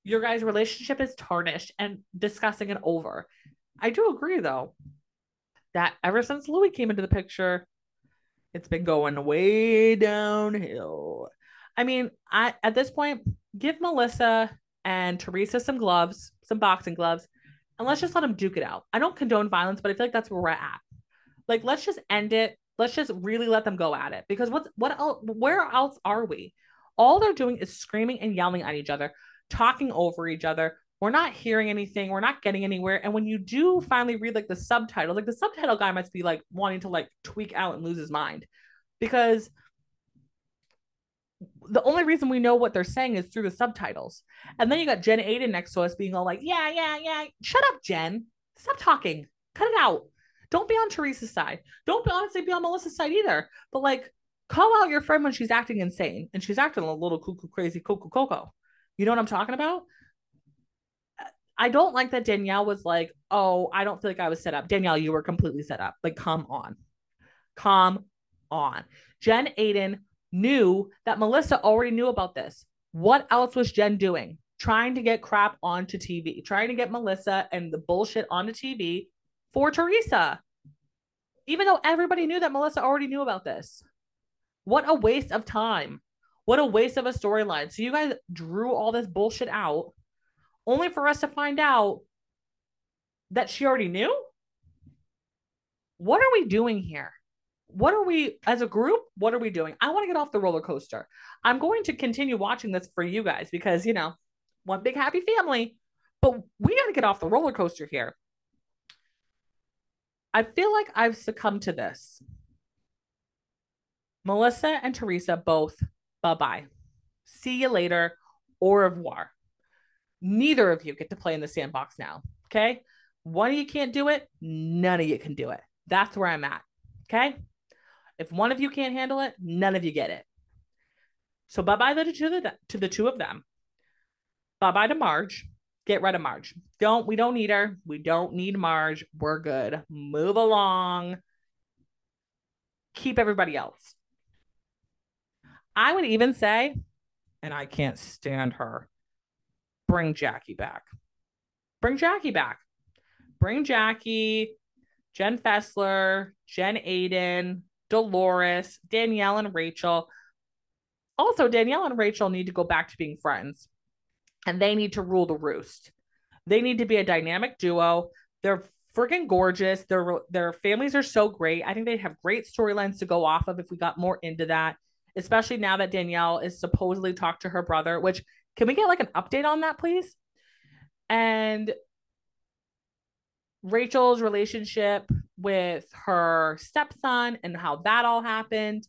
[SPEAKER 2] Your guys' relationship is tarnished and discussing it over. I do agree, though, that ever since Luis came into the picture, it's been going way downhill. I mean, I at this point, give Melissa and Teresa some gloves, some boxing gloves, and let's just let them duke it out. I don't condone violence, but I feel like that's where we're at. Like, let's just end it. Let's just really let them go at it because what's what else? Where else are we? All they're doing is screaming and yelling at each other, talking over each other. We're not hearing anything. We're not getting anywhere. And when you do finally read like the subtitles, like the subtitle guy must be like wanting to like tweak out and lose his mind because the only reason we know what they're saying is through the subtitles. And then you got Jen Aydin next to us being all like, yeah, yeah, yeah. Shut up, Jen. Stop talking. Cut it out. Don't be on Teresa's side. Don't be honestly be on Melissa's side either. But like, call out your friend when she's acting insane and she's acting a little cuckoo crazy cuckoo coco. You know what I'm talking about? I don't like that Danielle was like, "Oh, I don't feel like I was set up." Danielle, you were completely set up. Like, come on, come on. Jen Aydin knew that Melissa already knew about this. What else was Jen doing? Trying to get crap onto TV, trying to get Melissa and the bullshit onto TV for Teresa, even though everybody knew that Melissa already knew about this. What a waste of time. What a waste of a storyline. So you guys drew all this bullshit out only for us to find out that she already knew? What are we doing here? What are we, as a group, what are we doing? I want to get off the roller coaster. I'm going to continue watching this for you guys because, you know, one big happy family, but we got to get off the roller coaster here. I feel like I've succumbed to this. Melissa and Teresa both bye bye. See you later. Au revoir. Neither of you get to play in the sandbox now. Okay. One of you can't do it. None of you can do it. That's where I'm at. Okay. If one of you can't handle it, none of you get it. So bye bye to the to the two of them. Bye bye to Marge. Get rid of Marge. Don't we don't need her. We don't need Marge. We're good. Move along. Keep everybody else. I would even say, and I can't stand her, bring Jackie back. Bring Jackie back. Bring Jackie, Jen Fessler, Jen Aydin, Dolores, Danielle, and Rachel. Also, Danielle and Rachel need to go back to being friends and they need to rule the roost. They need to be a dynamic duo. They're freaking gorgeous. Their their families are so great. I think they have great storylines to go off of if we got more into that especially now that Danielle is supposedly talked to her brother, which can we get like an update on that, please? And Rachel's relationship with her stepson and how that all happened.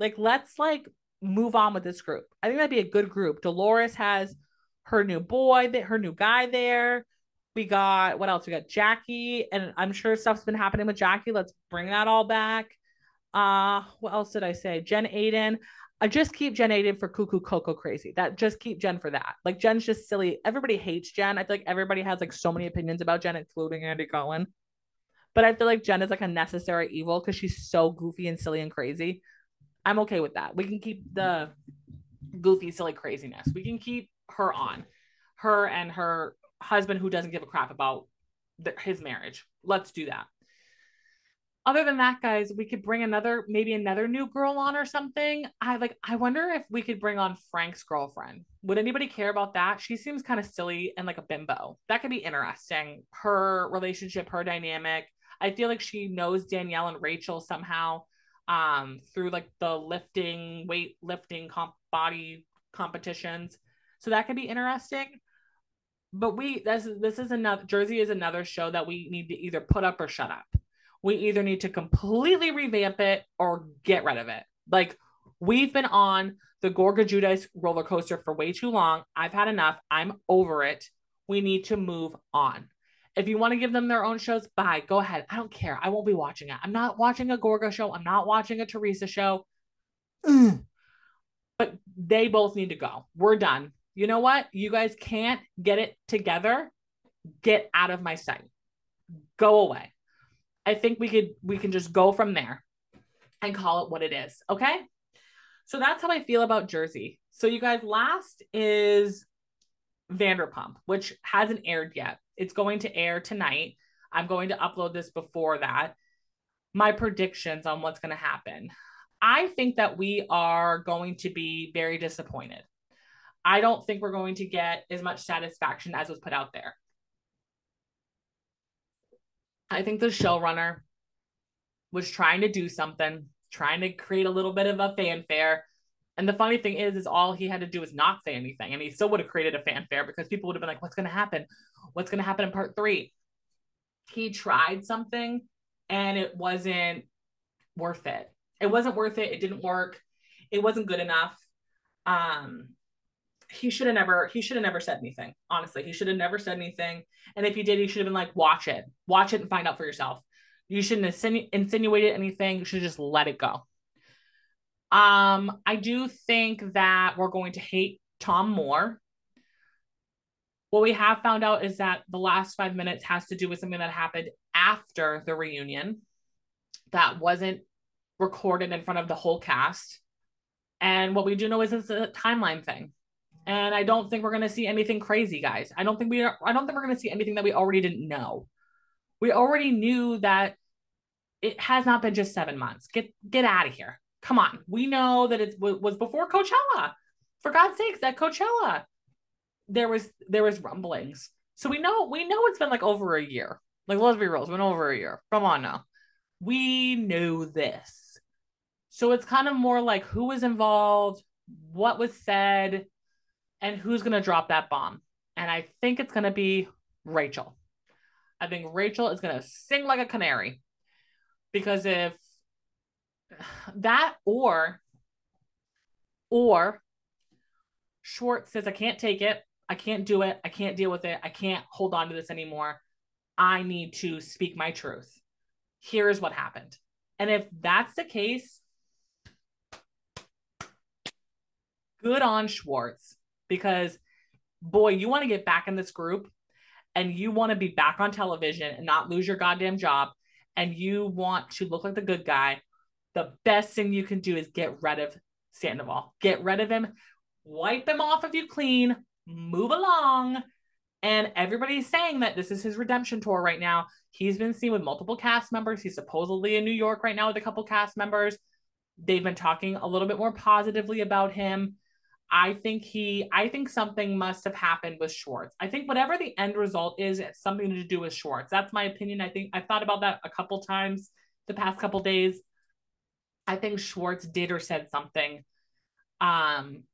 [SPEAKER 2] Like, let's like move on with this group. I think that'd be a good group. Dolores has her new boy, that her new guy there. We got what else? We got Jackie, and I'm sure stuff's been happening with Jackie. Let's bring that all back. Uh, what else did I say? Jen Aydin. I just keep Jen Aydin for cuckoo cocoa crazy. That just keep Jen for that. Like Jen's just silly. Everybody hates Jen. I feel like everybody has like so many opinions about Jen, including Andy Cohen. But I feel like Jen is like a necessary evil because she's so goofy and silly and crazy. I'm okay with that. We can keep the goofy, silly craziness. We can keep her on, her and her husband who doesn't give a crap about the, his marriage. Let's do that other than that, guys, we could bring another, maybe another new girl on or something. I like, I wonder if we could bring on Frank's girlfriend. Would anybody care about that? She seems kind of silly and like a bimbo. That could be interesting. Her relationship, her dynamic. I feel like she knows Danielle and Rachel somehow um through like the lifting, weight lifting comp body competitions. So that could be interesting. But we this this is another Jersey is another show that we need to either put up or shut up we either need to completely revamp it or get rid of it. Like we've been on the Gorga Giudice roller coaster for way too long. I've had enough. I'm over it. We need to move on. If you want to give them their own shows, bye. Go ahead. I don't care. I won't be watching it. I'm not watching a Gorga show. I'm not watching a Teresa show. Mm. But they both need to go. We're done. You know what? You guys can't get it together. Get out of my sight. Go away. I think we could we can just go from there and call it what it is. Okay. So that's how I feel about Jersey. So you guys, last is Vanderpump, which hasn't aired yet. It's going to air tonight. I'm going to upload this before that. My predictions on what's going to happen. I think that we are going to be very disappointed. I don't think we're going to get as much satisfaction as was put out there. I think the showrunner was trying to do something, trying to create a little bit of a fanfare. And the funny thing is, is all he had to do was not say anything, and he still would have created a fanfare because people would have been like, "What's going to happen? What's going to happen in part three? He tried something, and it wasn't worth it. It wasn't worth it. It didn't work. It wasn't good enough. Um, he should have never he should have never said anything honestly. He should have never said anything. And if he did he should have been like watch it. Watch it and find out for yourself. You shouldn't insinu- insinuated anything. You should just let it go. Um i do think that we're going to hate tom moore what we have found out is that the last five minutes has to do with something that happened after the reunion that wasn't recorded in front of the whole cast. And what we do know is it's a timeline thing and I don't think we're to see anything crazy, guys. I don't think we are, I don't think we're to see anything that we already didn't know. We already knew that it has not been just seven months. Get get out of here. Come on. We know that it was before Coachella. For God's sakes, at Coachella. there was there was rumblings. So we know we know it's been like over a year. Like let's be real, it's been over a year. Come on now. We knew this. So it's kind of more like who was involved, what was said, and who's gonna drop that bomb. And I think it's gonna be Rachel. I think Rachel is gonna sing like a canary. Because if that or or Schwartz says, I can't take it. I can't do it. I can't deal with it. I can't hold on to this anymore. I need to speak my truth. Here's what happened. And if that's the case, good on Schwartz because, boy, you want to get back in this group and you want to be back on television and not lose your goddamn job and you want to look like the good guy. The best thing you can do is get rid of Sandoval. Get rid of him, wipe him off of you clean, move along. And everybody's saying that this is his redemption tour right now. He's been seen with multiple cast members. He's supposedly in New York right now with a couple cast members. They've been talking a little bit more positively about him. I think he, I think something must have happened with Schwartz. I think whatever the end result is, it's something to do with Schwartz. That's my opinion. I think I've thought about that a couple times the past couple days. I think Schwartz did or said something. Um,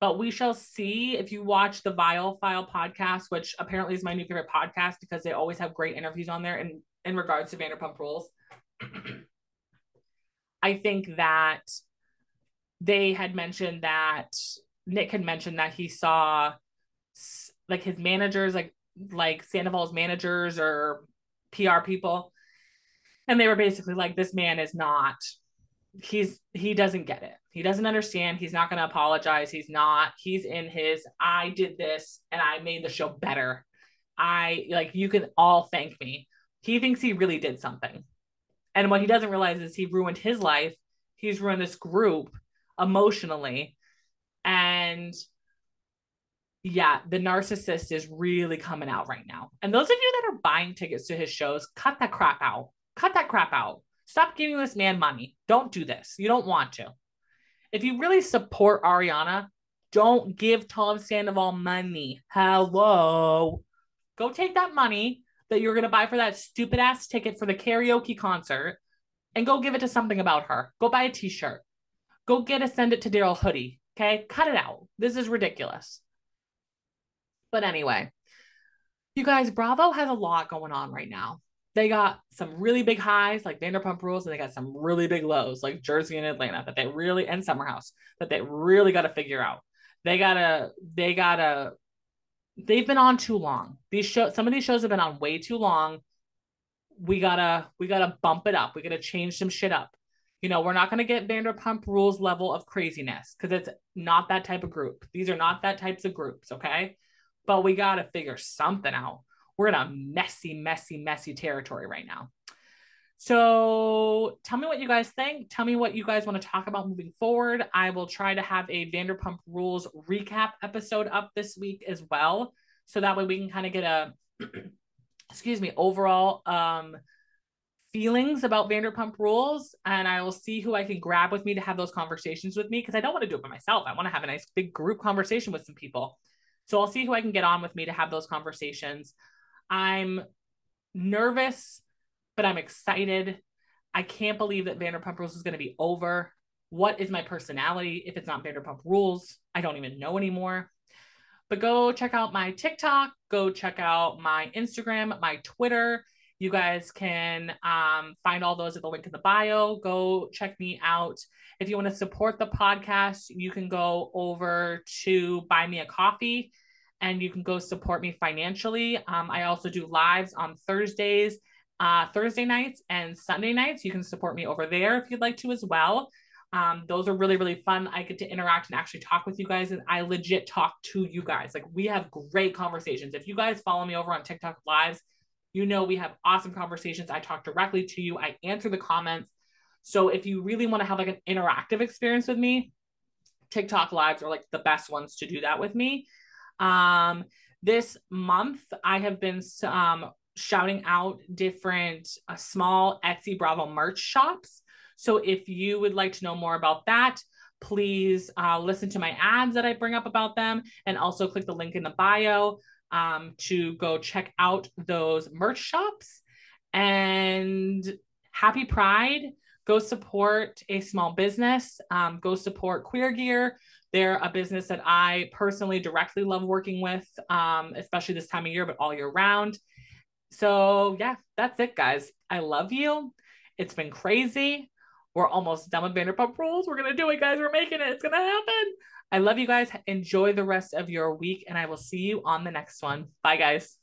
[SPEAKER 2] but we shall see if you watch the Viall File podcast, which apparently is my new favorite podcast because they always have great interviews on there in, in regards to Vanderpump Rules. [CLEARS THROAT] I think that they had mentioned that Nick had mentioned that he saw like his managers, like like Sandoval's managers or PR people, and they were basically like, "This man is not he's he doesn't get it. He doesn't understand. He's not going to apologize. He's not. He's in his I did this and I made the show better. I like you can all thank me. He thinks he really did something. And what he doesn't realize is he ruined his life. He's ruined this group emotionally. And yeah, the narcissist is really coming out right now. And those of you that are buying tickets to his shows, cut that crap out. Cut that crap out. Stop giving this man money. Don't do this. You don't want to. If you really support Ariana, don't give Tom Sandoval money. Hello. Go take that money that you're going to buy for that stupid ass ticket for the karaoke concert and go give it to something about her. Go buy a t shirt. Go get a send it to Daryl hoodie. Okay. Cut it out. This is ridiculous. But anyway, you guys, Bravo has a lot going on right now they got some really big highs like Vanderpump Rules, and they got some really big lows like Jersey and Atlanta that they really and Summer House that they really got to figure out. They gotta, they gotta, they've been on too long. These shows, some of these shows have been on way too long. We gotta, we gotta bump it up. We gotta change some shit up. You know, we're not gonna get Vanderpump Rules level of craziness because it's not that type of group. These are not that types of groups, okay? But we gotta figure something out we're in a messy, messy, messy territory right now. So tell me what you guys think. Tell me what you guys want to talk about moving forward. I will try to have a Vanderpump Rules recap episode up this week as well. So that way we can kind of get a [CLEARS THROAT] excuse me, overall um feelings about Vanderpump Rules. And I will see who I can grab with me to have those conversations with me because I don't want to do it by myself. I want to have a nice big group conversation with some people. So I'll see who I can get on with me to have those conversations. I'm nervous, but I'm excited. I can't believe that Vanderpump Rules is going to be over. What is my personality if it's not Vanderpump Rules? I don't even know anymore. But go check out my TikTok, go check out my Instagram, my Twitter. You guys can um, find all those at the link in the bio. Go check me out. If you want to support the podcast, you can go over to Buy Me a Coffee and you can go support me financially. Um, I also do lives on Thursdays, uh, Thursday nights, and Sunday nights. You can support me over there if you'd like to as well. Um, those are really, really fun. I get to interact and actually talk with you guys, and I legit talk to you guys. Like, we have great conversations. If you guys follow me over on TikTok Lives, you know we have awesome conversations. I talk directly to you, I answer the comments. So, if you really want to have like an interactive experience with me, TikTok Lives are like the best ones to do that with me. Um, this month, I have been um, shouting out different uh, small Etsy Bravo merch shops. So if you would like to know more about that,
[SPEAKER 1] please uh, listen to my ads that I bring up about them and also click the link in the bio um, to go check out those merch shops. And happy Pride. Go support a small business. Um, go support Queer Gear. They're a business that I personally directly love working with, um, especially this time of year, but all year round. So, yeah, that's it, guys. I love you. It's been crazy. We're almost done with Vanderpump Rules. We're to do it, guys. We're making it. It's to happen. I love you guys. Enjoy the rest of your week, and I will see you on the next one. Bye, guys.